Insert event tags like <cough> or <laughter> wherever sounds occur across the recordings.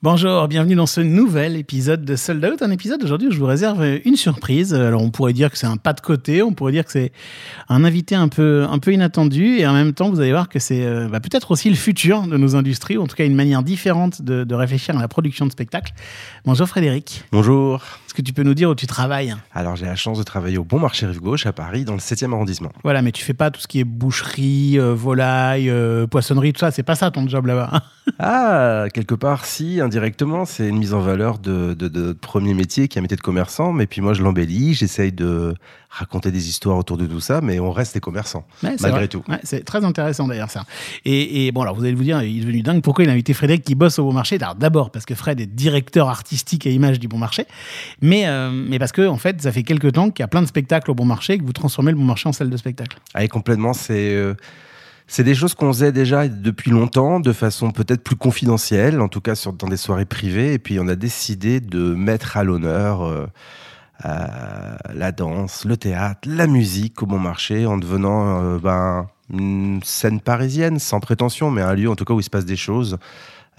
Bonjour, bienvenue dans ce nouvel épisode de Sold Out. Un épisode aujourd'hui où je vous réserve une surprise. Alors on pourrait dire que c'est un pas de côté, on pourrait dire que c'est un invité un peu, un peu inattendu et en même temps vous allez voir que c'est euh, bah, peut-être aussi le futur de nos industries, ou en tout cas une manière différente de, de réfléchir à la production de spectacles. Bonjour Frédéric. Bonjour. Est-ce que tu peux nous dire où tu travailles? Alors j'ai la chance de travailler au Bon Marché Rive Gauche à Paris dans le 7e arrondissement. Voilà, mais tu fais pas tout ce qui est boucherie, euh, volaille, euh, poissonnerie, tout ça, c'est pas ça ton job là-bas. ah, quelque part si, indirectement, c'est une mise en valeur de, de, de, notre premier métier qui est un métier de commerçant, mais puis moi je l'embellis, j'essaye de raconter des histoires autour de tout ça, mais on reste des commerçants, Ouais, malgré vrai. tout. Ouais, c'est très intéressant d'ailleurs ça. Et, et bon, alors vous allez vous dire, il est devenu dingue. Pourquoi il a invité Frédéric qui bosse au Bon Marché? Alors d'abord parce que Fred est directeur artistique et image du Bon Marché, mais, euh, mais parce que en fait, ça fait quelques temps qu'il y a plein de spectacles au Bon Marché et que vous transformez le Bon Marché en salle de spectacle. Ah, et complètement, c'est... euh, c'est des choses qu'on faisait déjà depuis longtemps, de façon peut-être plus confidentielle, en tout cas sur, dans des soirées privées. Et puis on a décidé de mettre à l'honneur euh, euh, la danse, le théâtre, la musique au bon marché, en devenant euh, ben, une scène parisienne, sans prétention, mais un lieu en tout cas où il se passe des choses,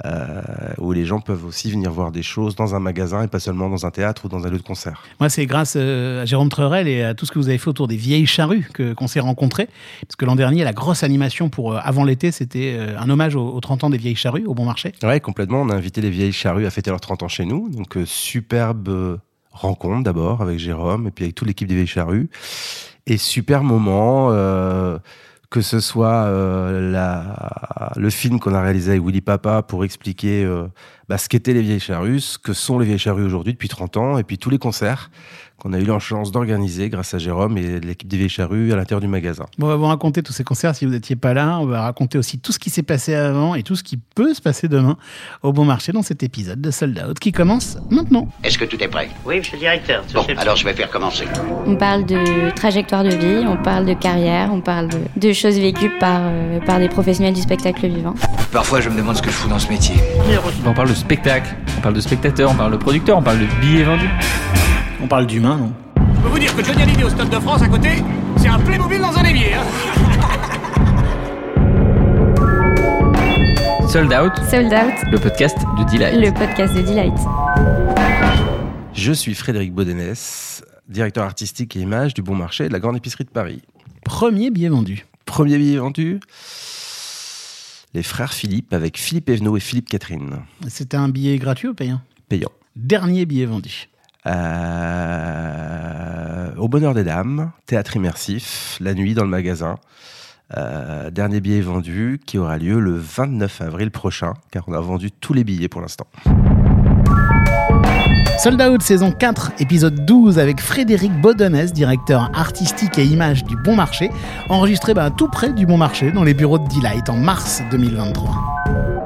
euh, où les gens peuvent aussi venir voir des choses dans un magasin et pas seulement dans un théâtre ou dans un lieu de concert. Moi, c'est grâce euh, à Jérôme Treurel et à tout ce que vous avez fait autour des vieilles charrues que- qu'on s'est rencontrés. Parce que l'an dernier, la grosse animation pour euh, avant l'été, c'était un hommage aux, aux 30 ans des vieilles charrues au Bon Marché. Ouais, complètement. On a invité les vieilles charrues à fêter leurs 30 ans chez nous. Donc, superbe rencontre d'abord avec Jérôme et puis avec toute l'équipe des vieilles charrues. Et super moment, euh, que ce soit euh, le film qu'on a réalisé avec Willy Papa pour expliquer euh, bah, ce qu'étaient les vieilles charrues, ce que sont les vieilles charrues aujourd'hui depuis 30 ans, et puis tous les concerts qu'on a eu la chance d'organiser grâce à Jérôme et l'équipe des vieilles charrues à l'intérieur du magasin. Bon, on va vous raconter tous ces concerts si vous n'étiez pas là. On va raconter aussi tout ce qui s'est passé avant et tout ce qui peut se passer demain au Bon Marché dans cet épisode de Sold Out qui commence maintenant. Est-ce que tout est prêt? Oui, monsieur le directeur. Bon, monsieur le- alors je vais faire commencer. On parle de trajectoire de vie, on parle de carrière, on parle de, de choses vécues par, euh, par des professionnels du spectacle vivant. Parfois, je me demande ce que je fous dans ce métier. On parle de spectacle, on parle de spectateur, on parle de producteur, on parle de billets vendus. On parle d'humain, non Je peux vous dire que Johnny Hallyday au Stade de France à côté, c'est un Playmobil dans un évier. Hein <laughs> Sold Out, Sold Out, le podcast de Delight. le podcast de Delight. Je suis Frédéric Baudenès, directeur artistique et image du Bon Marché de la Grande Épicerie de Paris. Premier billet vendu. Premier billet vendu Les frères Philippe avec Philippe Evenot et Philippe Catherine. C'était un billet gratuit ou payant? Payant. Dernier billet vendu. Euh, au Bonheur des Dames, théâtre immersif, la nuit dans le magasin. Euh, dernier billet vendu qui aura lieu le 29 avril prochain, car on a vendu tous les billets pour l'instant. Sold Out saison 4, épisode 12 avec Frédéric Baudonès, directeur artistique et image du Bon Marché, enregistré ben, tout près du Bon Marché dans les bureaux de Delight en mars 2023.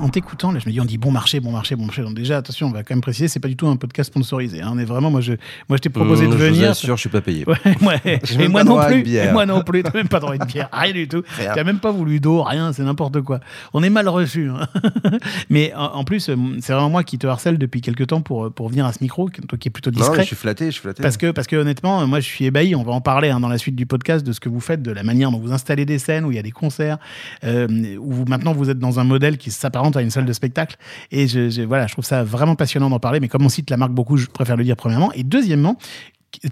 En t'écoutant, là, je me dis, on dit bon marché, bon marché, bon marché. Donc déjà, attention, on va quand même préciser, c'est pas du tout un podcast sponsorisé. hein. On est vraiment, moi, je, moi, je t'ai proposé Mmh, de je vous venir. assure, je suis pas payé. <laughs> Ouais, Et moi non plus. Et moi non plus. T'as même pas droit à une bière. Rien du tout. Rien. T'as même pas voulu d'eau, rien. C'est n'importe quoi. On est mal reçu. hein. <laughs> Mais en, en plus, euh, c'est vraiment moi qui te harcèle depuis quelques temps pour, pour venir à ce micro, toi qui es plutôt Non, discret. je suis flatté, je suis flatté. Parce que, parce que honnêtement, euh, moi je suis ébahi. On va en parler hein, dans la suite du podcast de ce que vous faites, de la manière dont vous installez des scènes, où il y a des concerts, euh, où vous, maintenant vous êtes dans un modèle qui s'apparente à une salle de spectacle. Et je, voilà, je trouve ça vraiment passionnant d'en parler. Mais comme on cite la marque beaucoup, je préfère le dire premièrement. Et deuxièmement,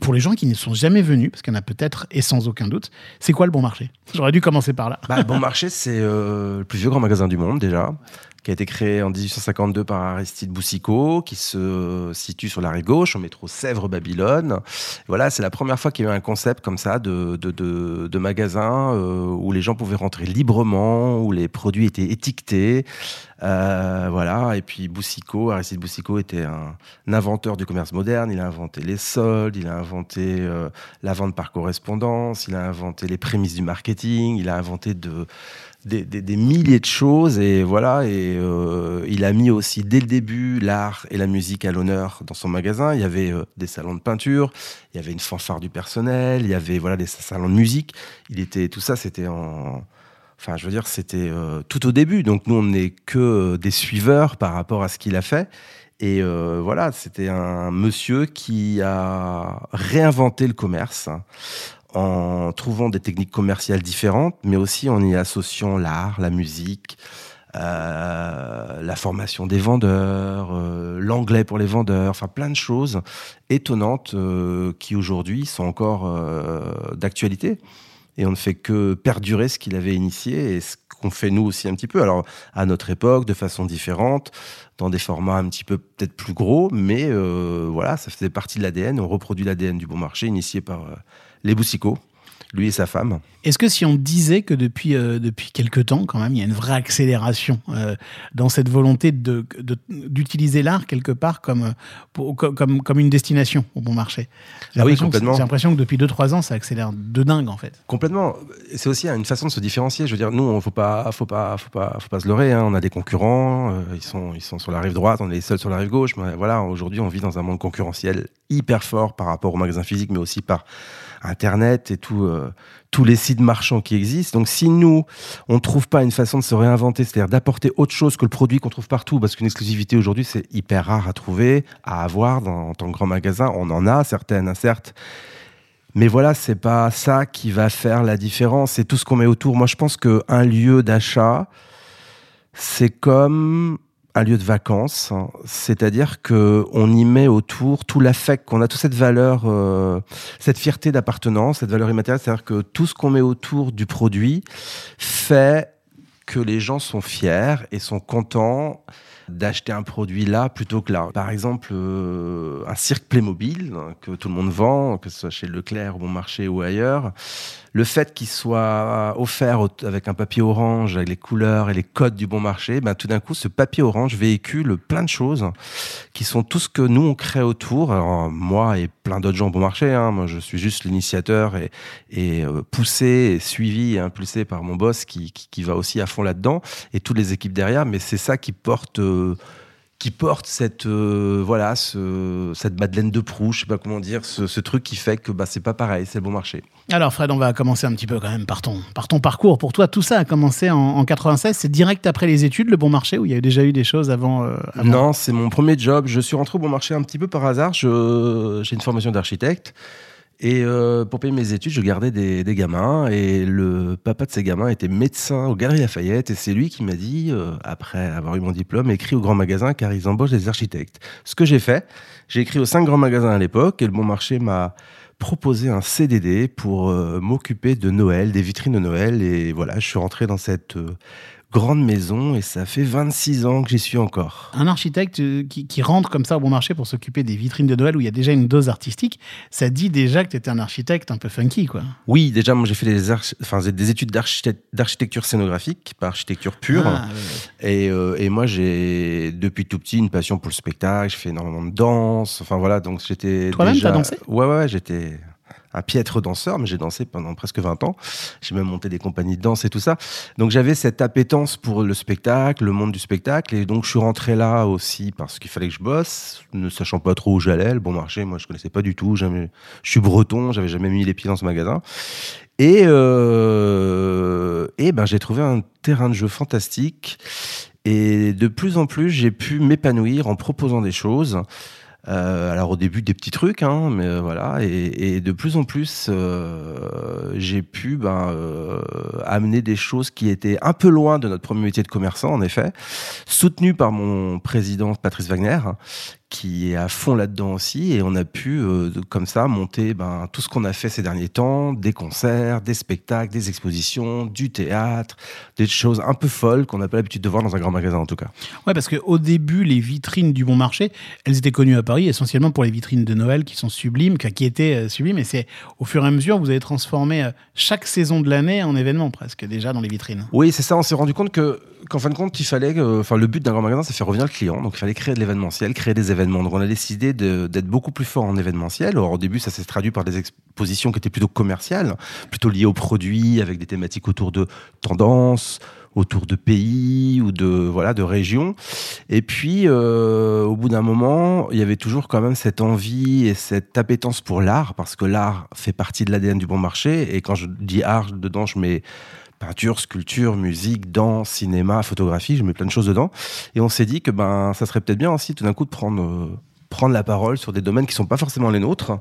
pour les gens qui ne sont jamais venus, parce qu'il y en a peut-être et sans aucun doute, c'est quoi le bon marché? J'aurais dû commencer par là. Bah, bon Marché, c'est euh, le plus vieux grand magasin du monde déjà, qui a été créé en 1852 par Aristide Boussicot, qui se situe sur la rive gauche, au métro Sèvres-Babylone. Voilà, c'est la première fois qu'il y a eu un concept comme ça de, de, magasin euh, où les gens pouvaient rentrer librement, où les produits étaient étiquetés. Euh, voilà, et puis Boussicot, Aristide Boussicot était un, un inventeur du commerce moderne. Il a inventé les soldes, il a inventé euh, la vente par correspondance, il a inventé les prémices du marketing, il a inventé de, des, milliers de choses et voilà et euh, il a mis aussi dès le début l'art et la musique à l'honneur dans son magasin. Il y avait euh, des salons de peinture il y avait une fanfare du personnel il y avait voilà des salons de musique. Il était tout ça c'était en enfin je veux dire c'était euh, tout au début. Donc nous on n'est que des suiveurs par rapport à ce qu'il a fait. Et voilà c'était un monsieur qui a réinventé le commerce en trouvant des techniques commerciales différentes, mais aussi en y associant l'art, la musique, euh, la formation des vendeurs, euh, l'anglais pour les vendeurs, enfin plein de choses étonnantes euh, qui aujourd'hui sont encore d'actualité. Et on ne fait que perdurer ce qu'il avait initié et ce qu'on fait nous aussi un petit peu. Alors à notre époque, de façon différente, dans des formats un petit peu peut-être plus gros, mais voilà, ça faisait partie de l'ADN. On reproduit l'ADN du bon marché initié par les Boussicots, lui et sa femme. Est-ce que si on disait que depuis, euh, depuis quelques temps, quand même, il y a une vraie accélération euh, dans cette volonté de- de- d'utiliser l'art quelque part comme, pour- comme, comme une destination au bon marché? J'ai Ah oui, l'impression que- complètement. J'ai l'impression que depuis 2-3 ans, ça accélère de dingue en fait. Complètement. C'est aussi une façon de se différencier. Je veux dire, nous, on faut pas, faut pas, faut pas, faut pas se leurrer. hein. On a des concurrents. euh, ils sont, ils sont sur la rive droite. On est les seuls sur la rive gauche. Mais voilà, aujourd'hui, on vit dans un monde concurrentiel hyper fort par rapport au magasin physique, mais aussi par Internet et euh, tous les sites marchands qui existent. Donc, si nous, on ne trouve pas une façon de se réinventer, c'est-à-dire d'apporter autre chose que le produit qu'on trouve partout, parce qu'une exclusivité aujourd'hui, c'est hyper rare à trouver, à avoir dans, en tant que grand magasin. On en a certaines, hein, certes. Mais voilà, c'est pas ça qui va faire la différence. C'est tout ce qu'on met autour. Moi, je pense qu'un lieu d'achat, c'est comme un lieu de vacances. C'est-à-dire que on y met autour tout l'affect qu'on a, toute cette valeur, euh, cette fierté d'appartenance, cette valeur immatérielle. C'est-à-dire que tout ce qu'on met autour du produit fait que les gens sont fiers et sont contents d'acheter un produit là plutôt que là. Par exemple, euh, un cirque Playmobil hein, que tout le monde vend, que ce soit chez Leclerc, Bon Marché ou ailleurs, le fait qu'il soit offert au- avec un papier orange, avec les couleurs et les codes du Bon Marché, ben, tout d'un coup, ce papier orange véhicule plein de choses qui sont tout ce que nous, on crée autour. Alors, moi et plein d'autres gens au Bon Marché, hein, moi, je suis juste l'initiateur et, euh, poussé, et suivi et impulsé par mon boss qui, qui, qui va aussi à fond là-dedans et toutes les équipes derrière. Mais c'est ça qui porte, euh, qui porte cette, euh, voilà, ce, cette Madeleine de Proust, je sais pas comment dire, ce, ce truc qui fait que bah, c'est pas pareil, c'est le bon marché. Alors Fred, on va commencer un petit peu quand même par ton, par ton parcours. Pour toi, tout ça a commencé en, en 96. C'est direct après les études, le bon marché, où il y a déjà eu des choses avant, euh, avant? Non, c'est mon premier job. Je suis rentré au bon marché un petit peu par hasard. J'ai une formation d'architecte. Et euh, pour payer mes études, je gardais des, des gamins. Et le papa de ces gamins était médecin aux Galeries Lafayette. Et c'est lui qui m'a dit, euh, après avoir eu mon diplôme, écris au grand magasin car ils embauchent des architectes. Ce que j'ai fait, j'ai écrit aux cinq grands magasins à l'époque. Et le bon marché m'a proposé un CDD pour euh, m'occuper de Noël, des vitrines de Noël. Et voilà, je suis rentré dans cette euh, grande maison. Et ça fait 26 ans que j'y suis encore. un architecte euh, qui, qui rentre comme ça au bon marché pour s'occuper des vitrines de Noël où il y a déjà une dose artistique, ça dit déjà que tu étais un architecte un peu funky, quoi. Oui, déjà, moi, j'ai fait des, enfin, des études d'architect- d'architecture scénographique, pas architecture pure. Ah, ouais, ouais. Et, euh, et moi, j'ai, depuis tout petit, une passion pour le spectacle. Je fais énormément de danse. Enfin, voilà, donc j'étais. Toi-même, déjà... t'as dansé? Ouais, ouais, ouais, j'étais un piètre danseur, mais j'ai dansé pendant presque 20 ans. J'ai même monté des compagnies de danse et tout ça. Donc, j'avais cette appétence pour le spectacle, le monde du spectacle. Et donc, je suis rentré là aussi parce qu'il fallait que je bosse, ne sachant pas trop où j'allais. Le bon marché, moi, je connaissais pas du tout. Jamais... Je suis breton, j'avais jamais mis les pieds dans ce magasin. Et, euh, et ben, j'ai trouvé un terrain de jeu fantastique. Et de plus en plus, j'ai pu m'épanouir en proposant des choses. Euh, alors au début des petits trucs, hein, mais euh, voilà, et, de plus en plus, euh, j'ai pu ben, amener des choses qui étaient un peu loin de notre premier métier de commerçant, en effet, soutenu par mon président Patrice Wagner, qui est à fond là-dedans aussi, et on a pu euh, comme ça monter ben, tout ce qu'on a fait ces derniers temps, des concerts, des spectacles, des expositions, du théâtre, des choses un peu folles qu'on n'a pas l'habitude de voir dans un grand magasin en tout cas. Ouais, parce qu'au début, les vitrines du bon marché, elles étaient connues à Paris essentiellement pour les vitrines de Noël qui sont sublimes, qui qui étaient euh, sublimes. Et c'est au fur et à mesure, vous avez transformé euh, chaque saison de l'année en événement presque déjà dans les vitrines. Oui, c'est ça. On s'est rendu compte que, qu'en fin de compte, il fallait, enfin, le but d'un grand magasin, c'est faire revenir le client. Donc, il fallait créer de l'événementiel, créer des événements. Donc, on a décidé d'être beaucoup plus fort en événementiel. Alors, au début, ça s'est traduit par des expositions qui étaient plutôt commerciales, plutôt liées aux produits, avec des thématiques autour de tendances, autour de pays ou de voilà de régions. Et puis, euh, au bout d'un moment, il y avait toujours quand même cette envie et cette appétence pour l'art, parce que l'art fait partie de l'ADN du bon marché. Et quand je dis art, dedans, je mets peinture, sculpture, musique, danse, cinéma, photographie, je mets plein de choses dedans. Et on s'est dit que ben ça serait peut-être bien aussi tout d'un coup de prendre euh, prendre la parole sur des domaines qui sont pas forcément les nôtres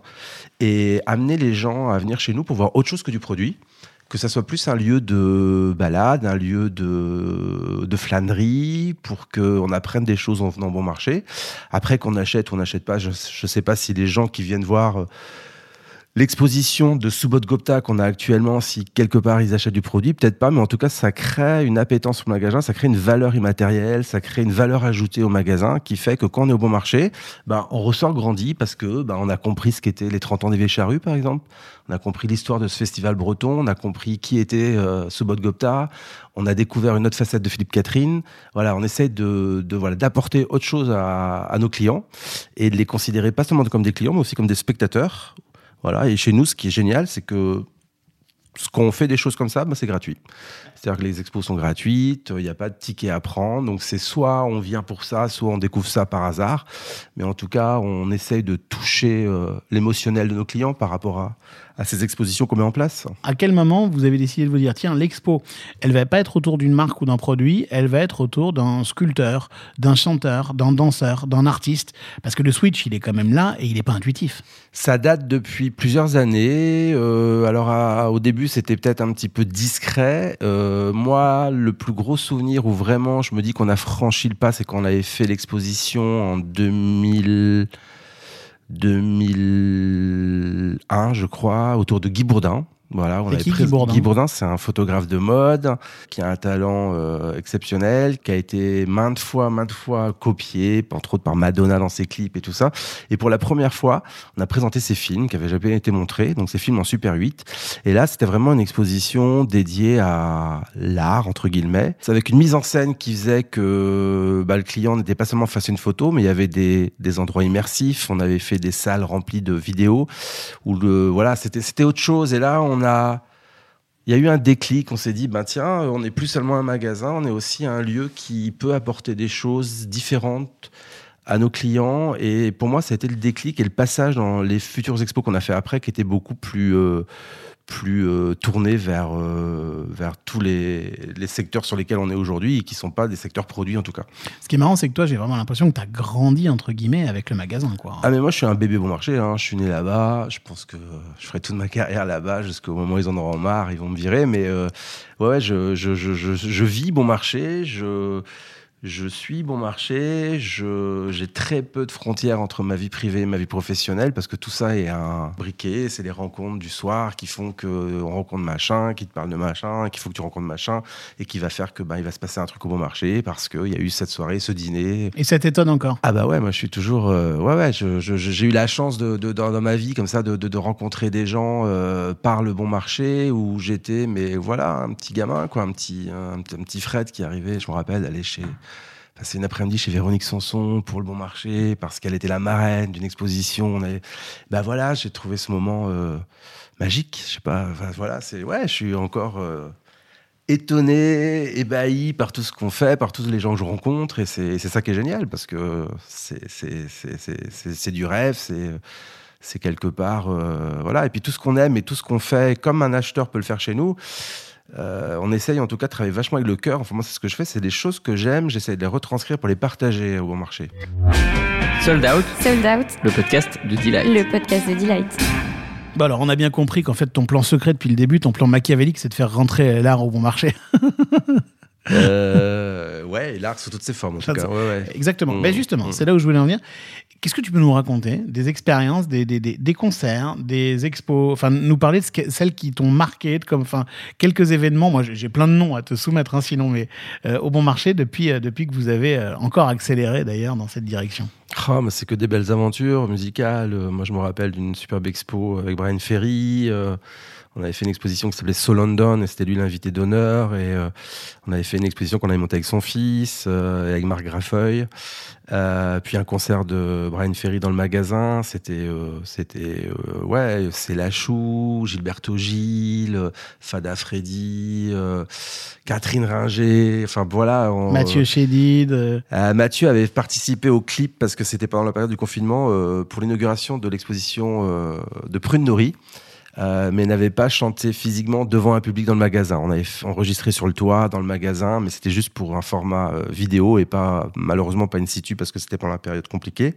et amener les gens à venir chez nous pour voir autre chose que du produit que ça soit plus un lieu de balade, un lieu de, de flânerie, pour qu'on apprenne des choses en venant bon marché. Après qu'on achète ou on n'achète pas, je ne sais pas si les gens qui viennent voir euh, l'exposition de Subot Gopta qu'on a actuellement, si quelque part ils achètent du produit, peut-être pas, mais en tout cas ça crée une appétence le magasin, ça crée une valeur immatérielle, ça crée une valeur ajoutée au magasin qui fait que quand on est au bon marché, ben, on ressort grandi parce que ben, on a compris ce qu'étaient les 30 ans des Vieilles par exemple, on a compris l'histoire de ce festival breton, on a compris qui était euh, Subot Gopta, on a découvert une autre facette de Philippe Catherine. Voilà, on essaie de, de voilà d'apporter autre chose à, à nos clients et de les considérer pas seulement comme des clients, mais aussi comme des spectateurs voilà. Et chez nous, ce qui est génial, c'est que ce qu'on fait des choses comme ça, bah, c'est gratuit. C'est-à-dire que les expos sont gratuites, il n'y a pas de ticket à prendre. Donc c'est soit on vient pour ça, soit on découvre ça par hasard. Mais en tout cas, on essaye de toucher euh, l'émotionnel de nos clients par rapport à, à ces expositions qu'on met en place. À quel moment vous avez décidé de vous dire, tiens, l'expo, elle va pas être autour d'une marque ou d'un produit, elle va être autour d'un sculpteur, d'un chanteur, d'un danseur, d'un artiste? Parce que le switch, il est quand même là et il n'est pas intuitif. Ça date depuis plusieurs années. Euh, alors à- au début, c'était peut-être un petit peu discret. Euh, moi, le plus gros souvenir où vraiment je me dis qu'on a franchi le pas, c'est quand on avait fait l'exposition en 2000... 2001, je crois, autour de Guy Bourdin. Voilà, on qui, Guy pris- Bourdin Guy Bourdin, c'est un photographe de mode qui a un talent euh, exceptionnel, qui a été maintes fois, maintes fois copié, entre autres par Madonna dans ses clips et tout ça. Et pour la première fois, on a présenté ces films qui avaient jamais été montrés, donc ces films en Super 8. Et là, c'était vraiment une exposition dédiée à l'art, entre guillemets. C'est avec une mise en scène qui faisait que bah, le client n'était pas seulement face à une photo, mais il y avait des, des endroits immersifs. On avait fait des salles remplies de vidéos où le, voilà, c'était, c'était autre chose. Et là, on a, il y a eu un déclic. On s'est dit, ben tiens, on n'est plus seulement un magasin, on est aussi un lieu qui peut apporter des choses différentes à nos clients. Et pour moi, ça a été le déclic et le passage dans les futures expos qu'on a fait après, qui étaient beaucoup plus euh, plus euh, tourné vers euh, vers tous les, les secteurs sur lesquels on est aujourd'hui et qui sont pas des secteurs produits en tout cas. Ce qui est marrant, c'est que toi, j'ai vraiment l'impression que tu as grandi, entre guillemets, avec le magasin. Quoi. Ah mais moi je suis un bébé bon marché, hein. je suis né là-bas, je pense que je ferai toute ma carrière là-bas jusqu'au moment où ils en auront marre, ils vont me virer, mais euh, ouais, je, je, je, je vis bon marché, je, je suis bon marché, j'ai très peu de frontières entre ma vie privée et ma vie professionnelle parce que tout ça est un briquet, c'est les rencontres du soir qui font que on rencontre machin, qui te parle de machin, qu'il faut que tu rencontres machin et qui va faire que ben il va se passer un truc au bon marché parce qu'il y a eu cette soirée, ce dîner, Et ça t'étonne encore? Ah bah ouais, moi je suis toujours... euh, ouais, ouais, j'ai eu la chance de, de- dans, dans ma vie comme ça de, de- de rencontrer des gens euh, par le bon marché où j'étais, mais voilà, un petit gamin, quoi, un petit, un, petit- un petit Fred qui arrivait, je me rappelle, d'aller chez... passer une après-midi chez Véronique Sanson pour le bon marché parce qu'elle était la marraine d'une exposition. On. Bah voilà, j'ai trouvé ce moment euh, magique. Je sais pas, voilà, c'est... Ouais, je suis encore... euh, étonné, ébahi par tout ce qu'on fait, par tous les gens que je rencontre, et c'est ça qui est génial, parce que c'est du rêve, c'est c'est quelque part, euh, voilà, et puis tout ce qu'on aime et tout ce qu'on fait, comme un acheteur peut le faire chez nous, euh, on essaye en tout cas de travailler vachement avec le cœur, enfin moi c'est ce que je fais, c'est des choses que j'aime, j'essaie de les retranscrire pour les partager au bon marché. Sold Out, Sold Out, le podcast de Delight. le podcast de Delight. Bah alors, on a bien compris qu'en fait, ton plan secret depuis le début, ton plan machiavélique, c'est de faire rentrer l'art au bon marché. <laughs> Euh, ouais, l'art sous toutes ses formes en tout Ça, cas. ça- Ouais, ouais. Exactement. Mmh. Ben justement, Mmh. c'est là où je voulais en venir. Qu'est-ce que tu peux nous raconter des expériences, des, des, des, concerts, des expos, enfin nous parler de celles qui t'ont marqué, comme, enfin quelques événements. Moi, j'ai plein de noms à te soumettre, hein, sinon, mais euh, au bon marché depuis euh, depuis que vous avez euh, encore accéléré d'ailleurs dans cette direction. Ah, mais c'est que des belles aventures musicales. Moi, je me rappelle d'une superbe expo avec Brian Ferry. On avait fait une exposition qui s'appelait So London et c'était lui l'invité d'honneur. Et euh, on avait fait une exposition qu'on avait montée avec son fils, euh, et avec Marc Graffeuil. Euh, puis un concert de Brian Ferry dans le magasin. C'était, euh, c'était, euh, ouais, c'est Lachou, Gilberto Gilles, Fada Freddy, euh, Catherine Ringer. Enfin voilà. on- Mathieu Chédid. Mathieu avait participé au clip parce que c'était pendant la période du confinement euh, pour l'inauguration de l'exposition euh, de Prune Nori euh, mais n'avait pas chanté physiquement devant un public dans le magasin. On avait enregistré sur le toit, dans le magasin, mais c'était juste pour un format euh, vidéo et pas, malheureusement, pas in situ parce que c'était pendant la période compliquée.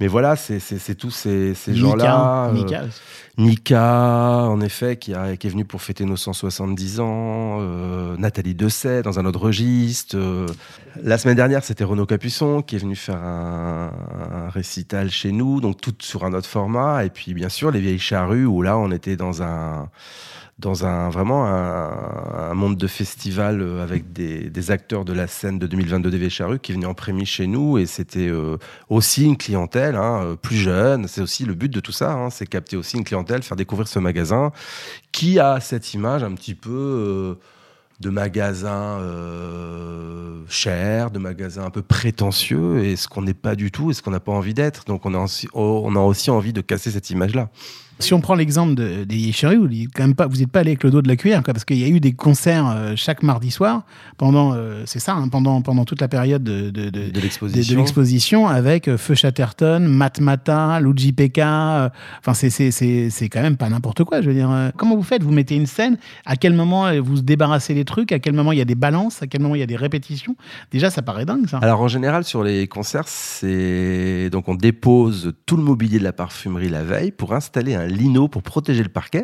Mais voilà, c'est tous ces, ces gens-là. euh, Mika aussi. Nika, en effet, qui, a- qui est venu pour fêter nos 170 ans, euh, Nathalie Dessay dans un autre registre. euh, la semaine dernière, c'était Renaud Capuçon qui est venu faire un, un récital chez nous, donc tout sur un autre format. Et puis, bien sûr, les vieilles charrues, où là, on était dans un dans un vraiment un, monde de festival euh, avec des, acteurs de la scène de 2022 des Vieilles Charrues qui venaient en prémisse chez nous et c'était euh, aussi une clientèle hein, euh, plus jeune. C'est aussi le but de tout ça, hein, c'est capter aussi une clientèle, faire découvrir ce magasin qui a cette image un petit peu de magasin euh, cher, de magasin un peu prétentieux et ce qu'on n'est pas du tout et ce qu'on n'a pas envie d'être. Donc on a, aussi, on a aussi envie de casser cette image-là. Si on prend l'exemple de- des Yécheries, vous n'êtes pas, vous n'êtes pas allé avec le dos de la cuillère, quoi, parce qu'il y a eu des concerts euh, chaque mardi soir pendant, euh, c'est ça, hein, pendant pendant toute la période de, de, de- De de- de l'exposition. l'exposition avec euh, Feu Chatterton, Matmata, Luigi Pekka. Enfin, c'est c'est c'est c'est quand même pas n'importe quoi. Je veux dire, comment vous faites? Vous mettez une scène. À quel moment vous se débarrassez des trucs? À quel moment il y a des balances? À quel moment il y a des répétitions? Déjà, ça paraît dingue, ça. Alors en général sur les concerts, c'est donc on dépose tout le mobilier de la parfumerie la veille pour installer un lino pour protéger le parquet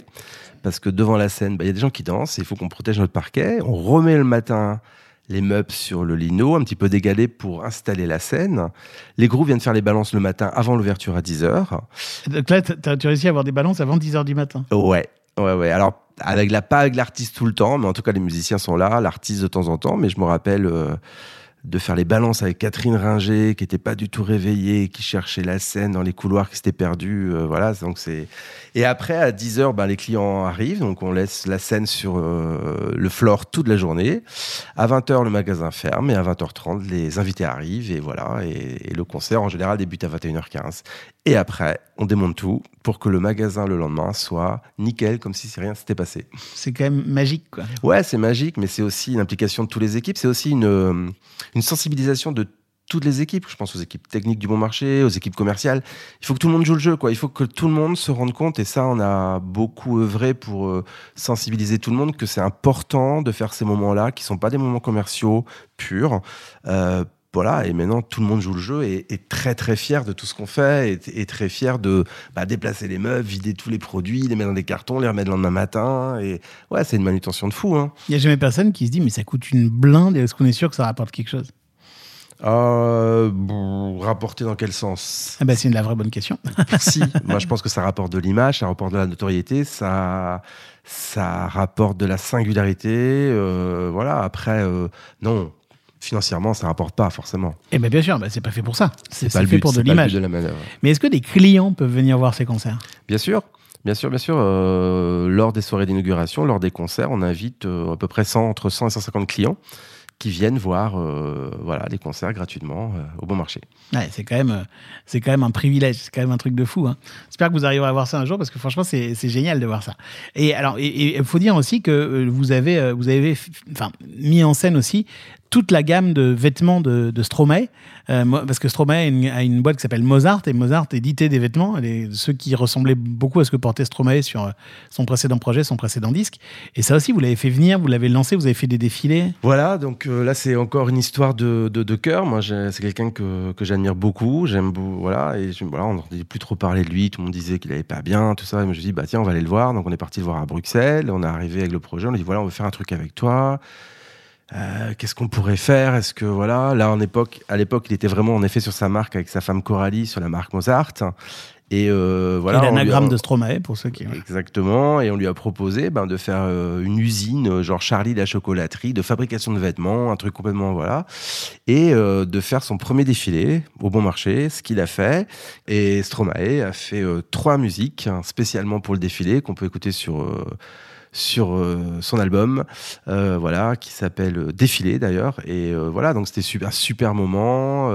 parce que devant la scène, bah, il y a des gens qui dansent, et il faut qu'on protège notre parquet. On remet le matin les meubles sur le lino, un petit peu dégalé pour installer la scène. Les groupes viennent faire les balances le matin avant l'ouverture à 10h. Donc là, tu réussi à avoir des balances avant 10h du matin. Ouais, ouais, ouais. Alors, avec la, pas avec l'artiste tout le temps, mais en tout cas, les musiciens sont là, l'artiste de temps en temps. Mais je me rappelle euh, de faire les balances avec Catherine Ringer, qui était pas du tout réveillée, qui cherchait la scène dans les couloirs, qui s'était perdue. euh, voilà, donc c'est. Et après, à 10h, ben, les clients arrivent, donc on laisse la scène sur euh, le floor toute la journée. À 20h, le magasin ferme, et à 20h30, les invités arrivent, et voilà. Et, et le concert, en général, débute à 21h15. Et après, on démonte tout pour que le magasin le lendemain soit nickel, comme si rien s'était passé. C'est quand même magique, quoi. Ouais, c'est magique, mais c'est aussi une implication de toutes les équipes. C'est aussi une, euh, une sensibilisation de toutes les équipes. Je pense aux équipes techniques du bon marché, aux équipes commerciales. Il faut que tout le monde joue le jeu, quoi. Il faut que tout le monde se rende compte, et ça, on a beaucoup œuvré pour euh, sensibiliser tout le monde que c'est important de faire ces moments-là, qui sont pas des moments commerciaux purs. Euh, voilà, et maintenant tout le monde joue le jeu et est très très fier de tout ce qu'on fait et, et très fier de bah, déplacer les meubles, vider tous les produits, les mettre dans des cartons, les remettre le lendemain matin. Et ouais, c'est une manutention de fou. Hein. Il n'y a jamais personne qui se dit, mais ça coûte une blinde, est-ce qu'on est sûr que ça rapporte quelque chose? Euh, bon, rapporter dans quel sens? Ah bah, C'est une la vraie bonne question. <laughs> Si, moi je pense que ça rapporte de l'image, ça rapporte de la notoriété, ça, ça rapporte de la singularité. euh, voilà, après, euh, non, financièrement, ça rapporte pas forcément. Eh bien, bien sûr, bah, c'est pas fait pour ça. C'est fait but, pour de l'image. de la manœuvre. Mais est-ce que des clients peuvent venir voir ces concerts? Bien sûr. Bien sûr, bien sûr. euh, lors des soirées d'inauguration, lors des concerts, on invite euh, à peu près 100, entre 100 et 150 clients qui viennent voir euh, voilà, les concerts gratuitement au bon marché. Ouais, c'est quand même, quand même un privilège, c'est quand même un truc de fou. hein. J'espère que vous arriverez à voir ça un jour parce que franchement, c'est génial de voir ça. Et alors, il faut dire aussi que vous avez, vous avez, mis en scène aussi toute la gamme de vêtements de, de Stromae, Euh, parce que Stromae a une, a boîte qui s'appelle Mozart et Mozart éditait des vêtements, ceux qui ressemblaient beaucoup à ce que portait Stromae sur euh, son précédent projet, son précédent disque. Et ça aussi, vous l'avez fait venir, vous l'avez lancé, vous avez fait des défilés. Voilà, donc euh, là c'est encore une histoire de, cœur. Moi, c'est quelqu'un que, j'admire beaucoup. J'aime voilà, et voilà, on n'entendait plus trop parler de lui. Tout le monde disait qu'il allait pas bien, tout ça. Et moi, je me suis dit bah tiens, on va aller le voir. Donc on est parti le voir à Bruxelles. On est arrivé avec le projet. On lui dit voilà, on veut faire un truc avec toi. Euh, Qu'est-ce qu'on pourrait faire? Est-ce que voilà, là en époque, à l'époque, il était vraiment en effet sur sa marque avec sa femme Coralie sur la marque Mozart. Et euh, voilà, a- l'anagramme de Stromae pour ceux qui. Exactement, et on lui a proposé ben, de faire euh, une usine, euh, genre Charlie la chocolaterie, de fabrication de vêtements, un truc complètement voilà, et euh, de faire son premier défilé au bon marché, ce qu'il a fait. Et Stromae a fait trois musiques hein, spécialement pour le défilé qu'on peut écouter sur sur euh, son album, euh, voilà, qui s'appelle Défilé d'ailleurs. Et euh, voilà, donc c'était super, super moment,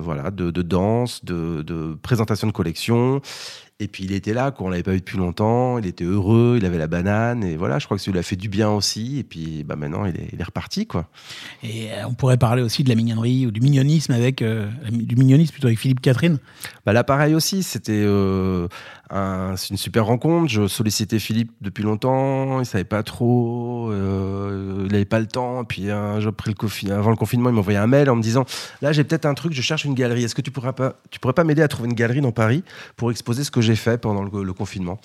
voilà, de, de danse, de, de présentation de collection. Et puis il était là, quoi, on l'avait pas vu depuis longtemps, il était heureux, il avait la banane, et voilà, je crois que ça lui a fait du bien aussi, et puis bah, maintenant il est, il est reparti, quoi. Et euh, on pourrait parler aussi de la mignonnerie ou du mignonisme avec euh, du mignonisme plutôt avec Philippe Catherine. Bah là, pareil aussi, c'était euh, c'est une super rencontre. Je sollicitais Philippe depuis longtemps, il savait pas trop, euh, il avait pas le temps. Puis un jour, après le avant le confinement, il m'a envoyé un mail en me disant Là, j'ai peut-être un truc, je cherche une galerie. Est-ce que tu pourrais pas, tu pourrais pas m'aider à trouver une galerie dans Paris pour exposer ce que j'ai fait pendant le, confinement?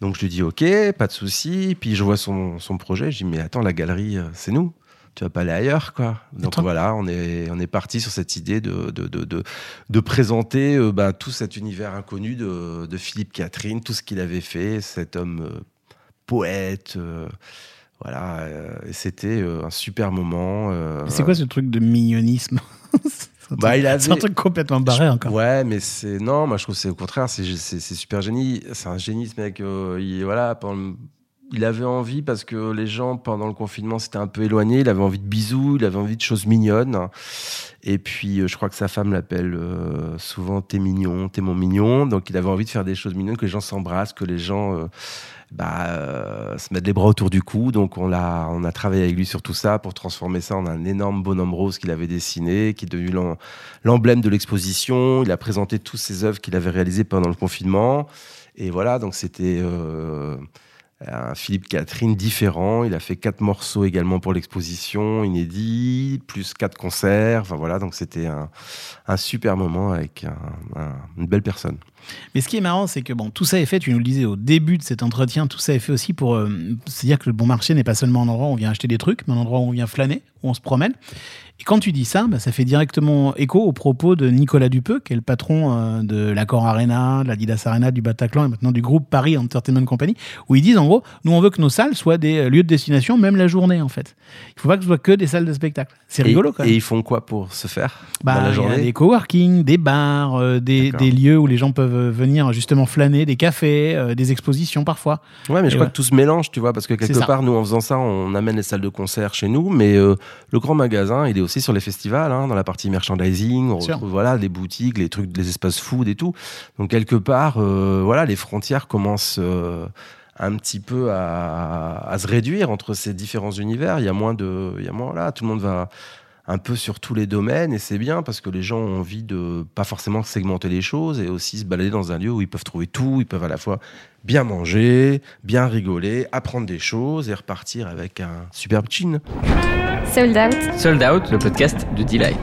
Donc je lui dis Ok, pas de souci. Puis je vois son, son projet, je dis Mais attends, la galerie, euh, c'est nous. Tu vas pas aller ailleurs, quoi. Donc voilà, on est, on est parti sur cette idée de, de, de, de, de présenter euh, bah, tout cet univers inconnu de, de Philippe Catherine, tout ce qu'il avait fait, cet homme euh, poète. euh, voilà, euh, et c'était un super moment. C'est quoi ce truc de mignonisme <laughs> C'est un Bah, avait- un truc complètement barré encore. Ouais, mais c'est non, moi je trouve que c'est au contraire, c'est super génie, c'est un génie ce mec. euh, il voilà, pendant- il avait envie parce que les gens pendant le confinement s'étaient un peu éloignés. Il avait envie de bisous, il avait envie de choses mignonnes. Et puis euh, je crois que sa femme l'appelle euh, souvent t'es mignon, t'es mon mignon. Donc il avait envie de faire des choses mignonnes, que les gens s'embrassent, que les gens euh, bah, se mettent les bras autour du cou. Donc on a, on a travaillé avec lui sur tout ça pour transformer ça en un énorme bonhomme rose qu'il avait dessiné, qui est devenu l'em- l'emblème de l'exposition. Il a présenté toutes ses œuvres qu'il avait réalisées pendant le confinement. Et voilà, donc c'était un Philippe Catherine différent. Il a fait quatre morceaux également pour l'exposition, inédits, plus quatre concerts. Enfin voilà, donc c'était un, super moment avec un- un- une belle personne. Mais ce qui est marrant, c'est que bon, tout ça est fait, tu nous le disais au début de cet entretien, tout ça est fait aussi pour euh, se dire que le bon marché n'est pas seulement un endroit où on vient acheter des trucs, mais un endroit où on vient flâner, où on se promène. Et quand tu dis ça, bah, ça fait directement écho aux propos de Nicolas Dupeux, qui est le patron euh, de l'Accor Arena, de l'Adidas Arena, du Bataclan et maintenant du groupe Paris Entertainment Company, où ils disent en gros, nous on veut que nos salles soient des euh, lieux de destination, même la journée en fait. Il faut pas que ce soit que des salles de spectacle. C'est rigolo quand même. Et ils font quoi pour se faire Bah, dans la il y a journée? des coworking, des bars, euh, des, lieux où les gens peuvent euh, venir justement flâner, des cafés, euh, des expositions parfois. Ouais, mais je crois ouais. que tout se mélange, tu vois, parce que quelque part, nous, en faisant ça, on amène les salles de concert chez nous, mais le grand magasin, il est aussi sur les festivals, hein, dans la partie merchandising, on retrouve voilà, les boutiques, les trucs, les espaces food et tout. Donc, quelque part, euh, voilà, les frontières commencent euh, un petit peu à, à se réduire entre ces différents univers. Il y a moins de. Il y a moins, là, tout le monde va un peu sur tous les domaines et c'est bien parce que les gens ont envie de pas forcément segmenter les choses et aussi se balader dans un lieu où ils peuvent trouver tout, ils peuvent à la fois bien manger, bien rigoler, apprendre des choses et repartir avec un superbe chin. Sold out. Sold Out, le podcast de Delight.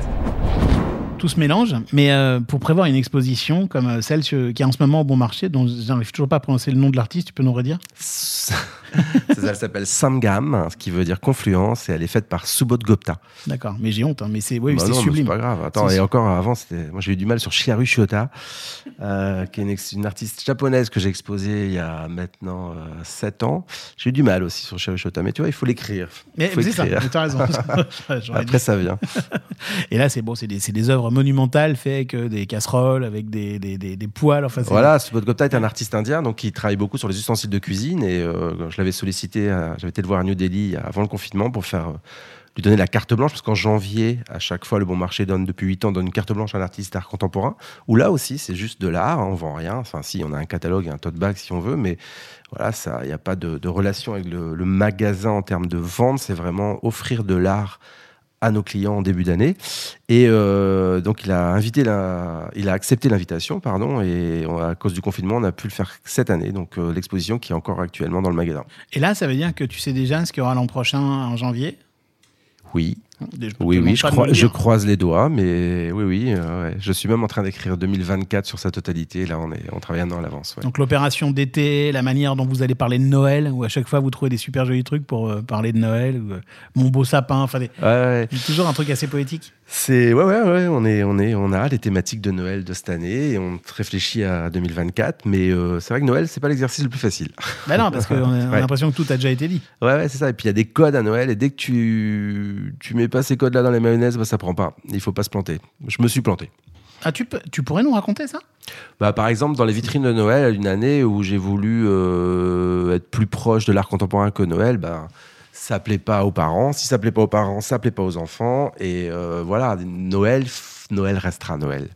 Tout se mélange, mais euh, pour prévoir une exposition comme euh, celle qui est en ce moment au bon marché, dont j'arrive toujours pas à prononcer le nom de l'artiste, tu peux nous redire? Ça <laughs> elle s'appelle Samgam, ce qui veut dire confluence, et elle est faite par Subodh Gupta. D'accord, mais j'ai honte, hein, mais c'est oui, Bah sublime. C'est pas grave. Attends, et encore avant. Moi, j'ai eu du mal sur Shiharu Shota, euh, qui est une, artiste japonaise que j'ai exposée il y a maintenant 7 ans. J'ai eu du mal aussi sur Shiharu Shota, mais tu vois, il faut l'écrire. Mais c'est ça, mais t'as raison. <laughs> <laughs> Dit. Après, ça vient. Et là, c'est bon, c'est des, c'est des œuvres monumentales faites avec des casseroles, avec des, des, des, des. Enfin, Voilà, Subodh Gupta est un artiste indien, donc il travaille beaucoup sur les ustensiles de cuisine. Et euh, je l'avais sollicité, j'avais été le voir à New Delhi avant le confinement pour faire. euh, lui donner la carte blanche, parce qu'en janvier, à chaque fois, le Bon Marché donne, depuis 8 ans, donne une carte blanche à un artiste d'art contemporain, où là aussi, c'est juste de l'art, hein, on vend rien. Enfin, si, on a un catalogue, un tote bag si on veut, mais voilà, il n'y a pas de, relation avec le magasin en termes de vente, c'est vraiment offrir de l'art à nos clients en début d'année. Et euh, donc, il a invité la, il a accepté l'invitation, pardon, et on- à cause du confinement, on a pu le faire cette année. Donc, euh, l'exposition qui est encore actuellement dans le magasin. Et là, ça veut dire que tu sais déjà ce qu'il y aura l'an prochain en janvier? Oui, oui, oui, je, crois- je croise les doigts, mais oui, oui, euh, ouais. je suis même en train d'écrire 2024 sur sa totalité. Là, on est, on travaille un an à l'avance. ouais. Donc l'opération d'été, la manière dont vous allez parler de Noël, où à chaque fois vous trouvez des super jolis trucs pour euh, parler de Noël, ou, euh, mon beau sapin, enfin des- Ouais, toujours un truc assez poétique. C'est ouais ouais ouais on est on est on a les thématiques de Noël de cette année et on réfléchit à 2024 mais c'est vrai que Noël c'est pas l'exercice le plus facile. <laughs> Ben non, parce qu'on a, l'impression que tout a déjà été dit. Ouais ouais c'est ça et puis il y a des codes à Noël et dès que tu tu mets pas ces codes là dans les mayonnaises bah ça prend pas. Il faut pas se planter. Je me suis planté. Ah, tu, peux, tu pourrais nous raconter ça? Bah, par exemple, dans les vitrines de Noël, une année où j'ai voulu euh, être plus proche de l'art contemporain que Noël, bah, ça plaît pas aux parents. Si ça plaît pas aux parents, ça plaît pas aux enfants. Et euh, voilà, Noël, Noël restera Noël.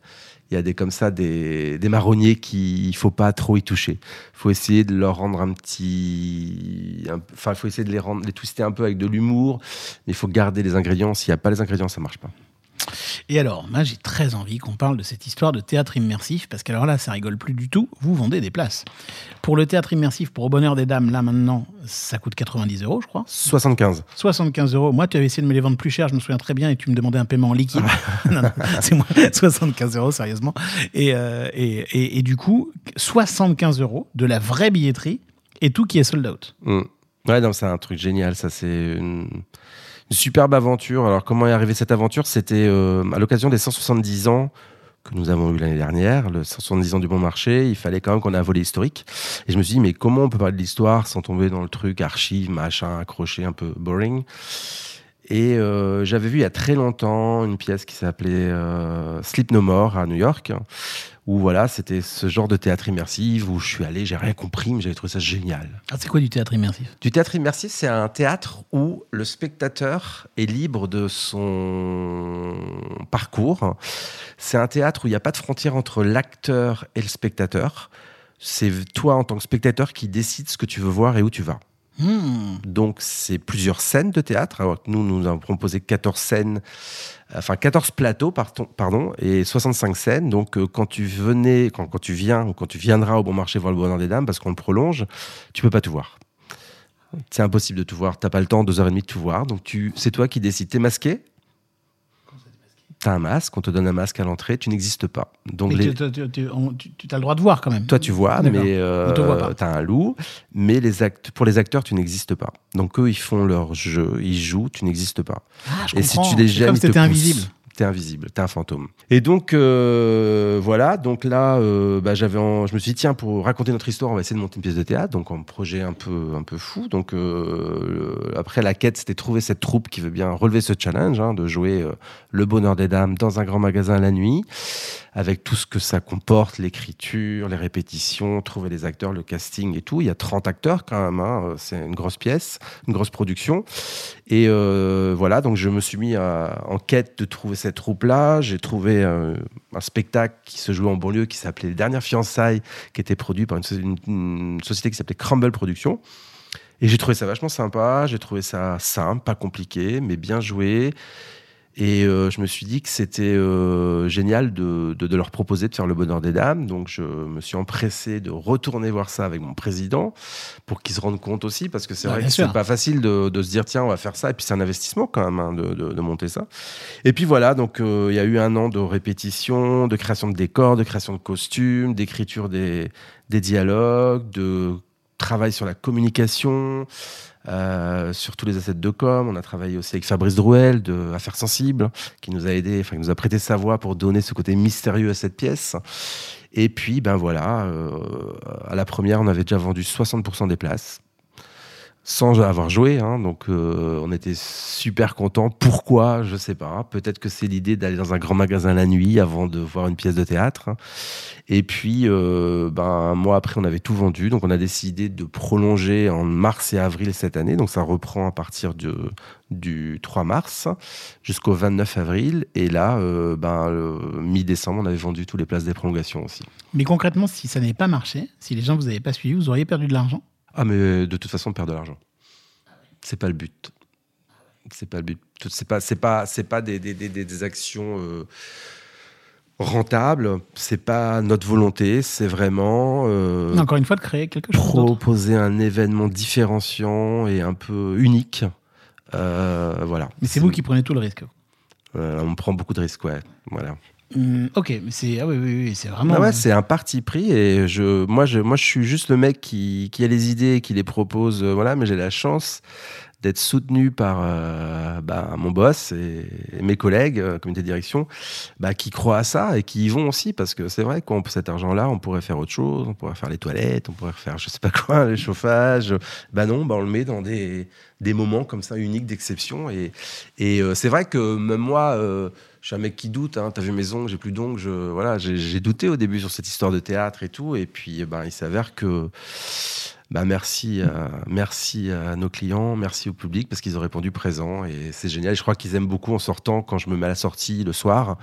Il y a des comme ça des, marronniers qui il faut pas trop y toucher. Il faut essayer de leur rendre un petit, enfin faut essayer de les twister un peu avec de l'humour. Mais il faut garder les ingrédients. S'il n'y a pas les ingrédients, ça marche pas. Et alors, moi, j'ai très envie qu'on parle de cette histoire de théâtre immersif, parce qu'alors là, ça rigole plus du tout. Vous vendez des places. Pour le théâtre immersif, pour Au Bonheur des Dames, là maintenant, ça coûte 90 euros, je crois. 75. 75 euros. Moi, tu avais essayé de me les vendre plus cher, je me souviens très bien, et tu me demandais un paiement en liquide. <laughs> non, non, c'est moi, <laughs> 75 euros, sérieusement. Et, euh, et, et, et du coup, 75 euros de la vraie billetterie et tout qui est sold out. Mm. Ouais, non, c'est un truc génial. Ça, c'est une, une superbe aventure. Alors, comment est arrivée cette aventure? C'était euh, à l'occasion des 170 ans que nous avons eu l'année dernière, le 170 ans du bon marché. Il fallait quand même qu'on ait un volet historique. Et je me suis dit, mais comment on peut parler de l'histoire sans tomber dans le truc archive, machin, accroché, un peu boring? Et euh, j'avais vu il y a très longtemps une pièce qui s'appelait euh, Sleep No More à New York, où voilà, c'était ce genre de théâtre immersif où je suis allé, j'ai rien compris, mais j'avais trouvé ça génial. Ah, c'est quoi du théâtre immersif? Du théâtre immersif, c'est un théâtre où le spectateur est libre de son parcours. C'est un théâtre où il n'y a pas de frontière entre l'acteur et le spectateur. C'est toi, en tant que spectateur, qui décides ce que tu veux voir et où tu vas. Hmm. Donc, c'est plusieurs scènes de théâtre. Alors que nous, nous avons proposé 14 scènes, enfin 14 plateaux, pardon, pardon et 65 scènes. Donc, euh, quand tu venais, quand, quand tu viens ou quand tu viendras au Bon Marché voir le Bonheur des Dames, parce qu'on le prolonge, tu peux pas tout voir. C'est impossible de tout voir. T'as pas le temps, deux heures et demie de tout voir. Donc, tu, c'est toi qui décides. T'es masqué? Un masque, on te donne un masque à l'entrée, tu n'existes pas. Donc, Mais les- tu, tu- tu- on- tu- tu as le droit de voir quand même. toi, tu vois, mais pas. tu as un loup. Mais les pour les acteurs, tu n'existes pas. Donc, eux, ils font leur jeu, ils jouent, tu n'existes pas. Ah, je Et si tu les gênes, comme si poussent. invisible. T'es invisible, t'es un fantôme. Et donc, euh, voilà. Donc là, euh, bah, j'avais en- je me suis dit, tiens, pour raconter notre histoire, on va essayer de monter une pièce de théâtre. Donc, un projet un peu, un peu fou. Donc, euh, après, la quête, c'était trouver cette troupe qui veut bien relever ce challenge hein, de jouer euh, Le Bonheur des Dames dans un grand magasin la nuit, avec tout ce que ça comporte, l'écriture, les répétitions, trouver les acteurs, le casting et tout. Il y a 30 acteurs quand même. hein. C'est une grosse pièce, une grosse production. Et euh, voilà, donc je me suis mis en quête de trouver cette troupe-là. J'ai trouvé euh, un spectacle qui se jouait en banlieue qui s'appelait Les Dernières Fiançailles, qui était produit par une société qui s'appelait Crumble Productions. Et j'ai trouvé ça vachement sympa, j'ai trouvé ça simple, pas compliqué, mais bien joué. Et euh, je me suis dit que c'était euh, génial de, de- de leur proposer de faire le bonheur des dames. Donc je me suis empressé de retourner voir ça avec mon président pour qu'il se rende compte aussi, parce que c'est Ouais, vrai que c'est pas facile de, de se dire tiens on va faire ça. Et puis c'est un investissement quand même hein, de, de- de monter ça. Et puis voilà, donc euh, il y a eu un an de répétition, de création de décors, de création de costumes, d'écriture des, des dialogues, de travail sur la communication. Euh, sur tous les assets de com, on a travaillé aussi avec Fabrice Drouel de Affaires Sensibles, qui nous a aidé, enfin qui nous a prêté sa voix pour donner ce côté mystérieux à cette pièce. Et puis, ben voilà, euh, à la première, on avait déjà vendu 60% des places, sans avoir joué. hein, donc, euh, on était super contents. Pourquoi? Je sais pas. Peut-être que c'est l'idée d'aller dans un grand magasin la nuit avant de voir une pièce de théâtre. Et puis, euh, ben, un mois après, on avait tout vendu. Donc, on a décidé de prolonger en mars et avril cette année. Donc, ça reprend à partir du 3 mars jusqu'au 29 avril. Et là, euh, ben, mi-décembre, on avait vendu toutes les places des prolongations aussi. Mais concrètement, si ça n'avait pas marché, si les gens vous avaient pas suivi, vous auriez perdu de l'argent? Ah, mais de toute façon, on perd de l'argent. C'est pas le but. C'est pas le but. C'est pas, c'est pas, c'est pas des, des, des, des- actions euh, rentables. C'est pas notre volonté. C'est vraiment euh, Encore une fois, de créer quelque chose proposer un événement différenciant et un peu unique. Euh, voilà. Mais c'est vous qui prenez tout le risque. Euh, on prend beaucoup de risques, ouais. Voilà. Hum, ok, mais c'est ah oui, oui, oui, c'est vraiment. Ah ouais, c'est un parti pris et je, moi, je, moi, je suis juste le mec qui, qui a les idées et qui les propose. euh, voilà, mais j'ai la chance d'être soutenu par euh, bah, mon boss et, et mes collègues, euh, comité de direction, bah, qui croient à ça et qui y vont aussi parce que c'est vrai qu'on cet argent-là, on pourrait faire autre chose, on pourrait faire les toilettes, on pourrait faire je sais pas quoi, <laughs> le chauffage. Bah non, bah on le met dans des, des moments comme ça uniques d'exception et, et euh, c'est vrai que même moi. Euh, je suis un mec qui doute. Hein. T'as vu mes ongles, j'ai plus d'ongles. Je, voilà, j'ai douté au début sur cette histoire de théâtre et tout. Et puis, eh ben, il s'avère que, bah, merci, à, merci à nos clients, merci au public parce qu'ils ont répondu présent et c'est génial. Je crois qu'ils aiment beaucoup en sortant quand je me mets à la sortie le soir.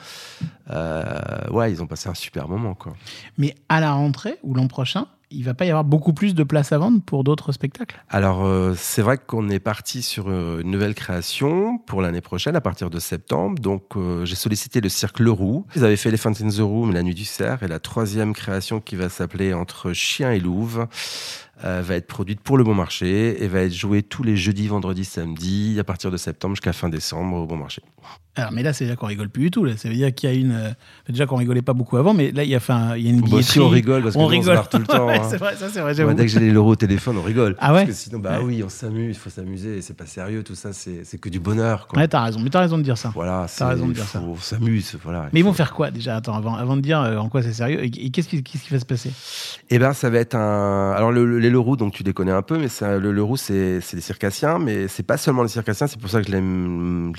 Euh, ouais, ils ont passé un super moment, quoi. Mais à la rentrée ou l'an prochain, il va pas y avoir beaucoup plus de places à vendre pour d'autres spectacles Alors, euh, c'est vrai qu'on est parti sur euh, une nouvelle création pour l'année prochaine, à partir de septembre. Donc, euh, j'ai sollicité le Cirque Leroux. Ils avaient fait Elephant in the Room, La Nuit du Cerf, et la troisième création qui va s'appeler Entre Chien et Louve va être produite pour le Bon Marché et va être jouée tous les jeudis, vendredis, samedis, à partir de septembre jusqu'à fin décembre au Bon Marché. Alors, mais là, c'est déjà qu'on rigole plus du tout. Là. Ça veut dire qu'il y a une. euh, déjà qu'on rigolait pas beaucoup avant, mais là, il y a, enfin, il y a une Bah, billetterie. aussi, on rigole parce que on nous, on se rigole tout le <laughs> temps, Ouais, hein. c'est vrai, ça, c'est vrai. Dès que j'ai les Leroux au téléphone, on rigole. Ah ouais Parce que sinon, bah Ouais. oui, on s'amuse, il faut s'amuser, c'est pas sérieux, tout ça, c'est c'est que du bonheur. Quoi. Ouais, t'as raison. Mais t'as raison de dire ça. Voilà, c'est- raison de dire faut- ça. On s'amuse, voilà. Mais ils vont faire quoi déjà? Attends, avant, avant de dire euh, en quoi c'est sérieux, et, et qu'est-ce qui, qu'est-ce qui va se passer? Eh ben, ça va être un. Alors, le- le- les Leroux, donc tu les connais un peu, mais un- le Leroux, c'est c'est des circassiens, mais c'est pas seulement les circassiens. C'est pour ça que je,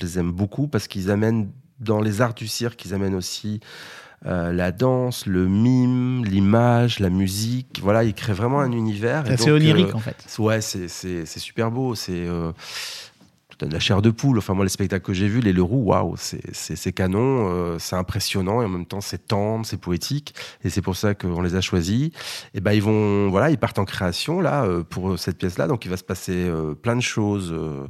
les aime beaucoup parce qu'ils amènent dans les arts du cirque, ils amènent aussi euh, la danse, le mime, l'image, la musique. Voilà, ils créent vraiment un univers. C'est donc, onirique euh, en fait. Ouais, c'est- c'est c'est super beau. C'est euh, de la chair de poule. Enfin, moi, les spectacles que j'ai vus, les Leroux, waouh, c'est- canon, euh, c'est impressionnant et en même temps, c'est tendre, c'est poétique. Et c'est pour ça qu'on les a choisis. Et ben, ils vont, voilà, ils partent en création là euh, pour cette pièce-là. Donc, il va se passer euh, plein de choses. euh,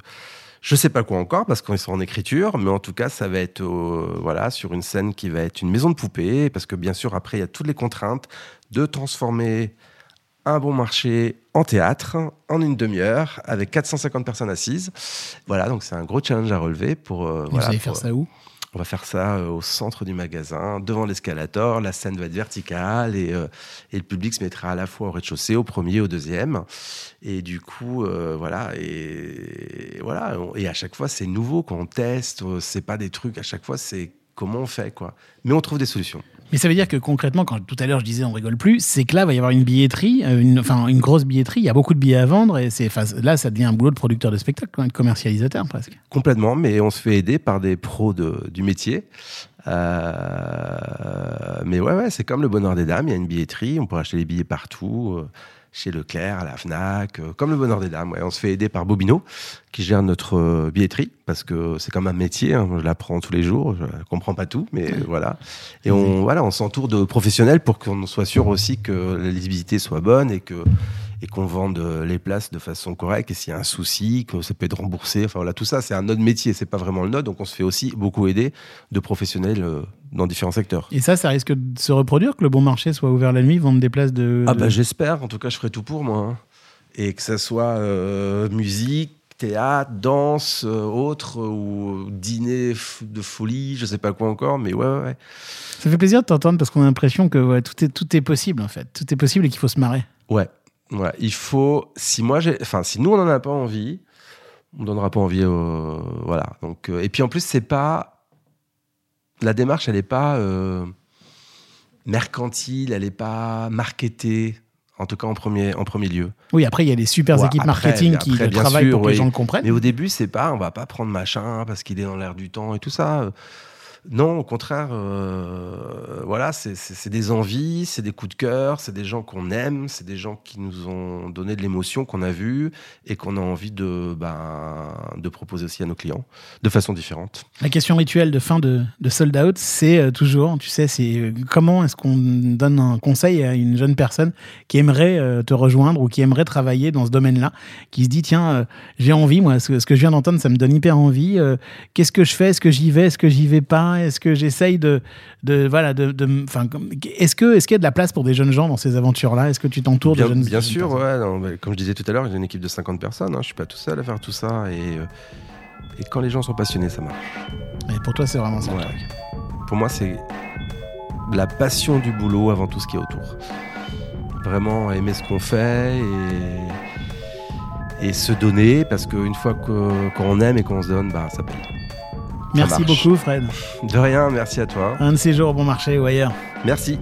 je sais pas quoi encore parce qu'ils sont en écriture, mais en tout cas, ça va être euh, voilà sur une scène qui va être une maison de poupées parce que bien sûr après il y a toutes les contraintes de transformer un bon marché en théâtre en une demi-heure avec 450 personnes assises. Voilà, donc c'est un gros challenge à relever pour. euh, Et voilà, vous allez pour- faire ça où? on va faire ça euh, au centre du magasin, devant l'escalator. La scène va être verticale et, euh, et le public se mettra à la fois au rez-de-chaussée, au premier, au deuxième. Et du coup, euh, voilà. Et, voilà. on- Et à chaque fois, c'est nouveau quand on teste. C'est pas des trucs. À chaque fois, c'est comment on fait, quoi. Mais on trouve des solutions. Mais ça veut dire que concrètement, quand tout à l'heure je disais on rigole plus, c'est que là, il va y avoir une billetterie, euh, une, enfin une grosse billetterie, il y a beaucoup de billets à vendre, et c'est, enfin, là, ça devient un boulot de producteur de spectacle, de commercialisateur presque. Complètement, mais on se fait aider par des pros de- du métier. Euh, mais ouais, ouais, c'est comme le bonheur des dames. Il y a une billetterie, on peut acheter les billets partout, euh, chez Leclerc, à la Fnac, euh, comme le bonheur des dames. ouais. On se fait aider par Bobino, qui gère notre euh, billetterie, parce que c'est comme un métier. hein. Je l'apprends tous les jours. Je comprends pas tout, mais voilà. Et on, voilà, on s'entoure de professionnels pour qu'on soit sûr aussi que la lisibilité soit bonne et que et qu'on vende euh, les places de façon correcte. Et s'il y a un souci, que ça peut être remboursé. Enfin voilà, tout ça, c'est un autre métier, c'est pas vraiment le nôtre. Donc on se fait aussi beaucoup aider de professionnels euh, dans différents secteurs. Et ça, ça risque de se reproduire, que le bon marché soit ouvert la nuit, vendre des places de. Ah de- bah j'espère, en tout cas je ferai tout pour moi. hein. Et que ça soit euh, musique, théâtre, danse, euh, autre, euh, ou dîner de folie, je sais pas quoi encore, mais ouais, ouais, ouais. Ça fait plaisir de t'entendre parce qu'on a l'impression que ouais, tout, est, tout est possible en fait. Tout est possible et qu'il faut se marrer. Ouais, ouais. Il faut, si moi j'ai, enfin, si nous on en a pas envie, on donnera pas envie, euh, voilà. Donc, euh, et puis en plus c'est pas, la démarche elle est pas euh, mercantile, elle est pas marketée, en tout cas en premier, en premier lieu. Oui, après, il y a des super Ouais, équipes après, marketing après, qui travaillent sûr, pour que les gens le comprennent. Mais au début, c'est pas, on va pas prendre machin parce qu'il est dans l'air du temps et tout ça. Non, au contraire, euh, voilà, c'est- des envies, c'est des coups de cœur, c'est des gens qu'on aime, c'est des gens qui nous ont donné de l'émotion qu'on a vue et qu'on a envie de, ben, de proposer aussi à nos clients de façon différente. La question rituelle de fin de, Sold Out, c'est euh, toujours, tu sais, c'est euh, comment est-ce qu'on donne un conseil à une jeune personne qui aimerait te rejoindre ou qui aimerait travailler dans ce domaine-là, qui se dit, tiens, j'ai envie, moi, ce, ce que je viens d'entendre, ça me donne hyper envie. Qu'est-ce que je fais? Est-ce que j'y vais? Est-ce que j'y vais pas? Est-ce que j'essaye de, de, voilà, de, est-ce que, est-ce qu'il y a de la place pour des jeunes gens dans ces aventures-là? Est-ce que tu t'entoures de jeunes bien sûr, ouais, non, comme je disais tout à l'heure, j'ai une équipe de 50 personnes, hein, je suis pas tout seul à faire tout ça et, euh, et quand les gens sont passionnés, ça marche. Et pour toi, c'est vraiment ça. le Ouais. truc. Pour moi, c'est la passion du boulot avant tout ce qui est autour. Vraiment aimer ce qu'on fait et, et se donner, parce qu'une fois qu'on aime et qu'on se donne, bah, ça paye. Merci beaucoup, Fred. De rien, merci à toi. Un de ces jours au bon marché ou ailleurs. Merci.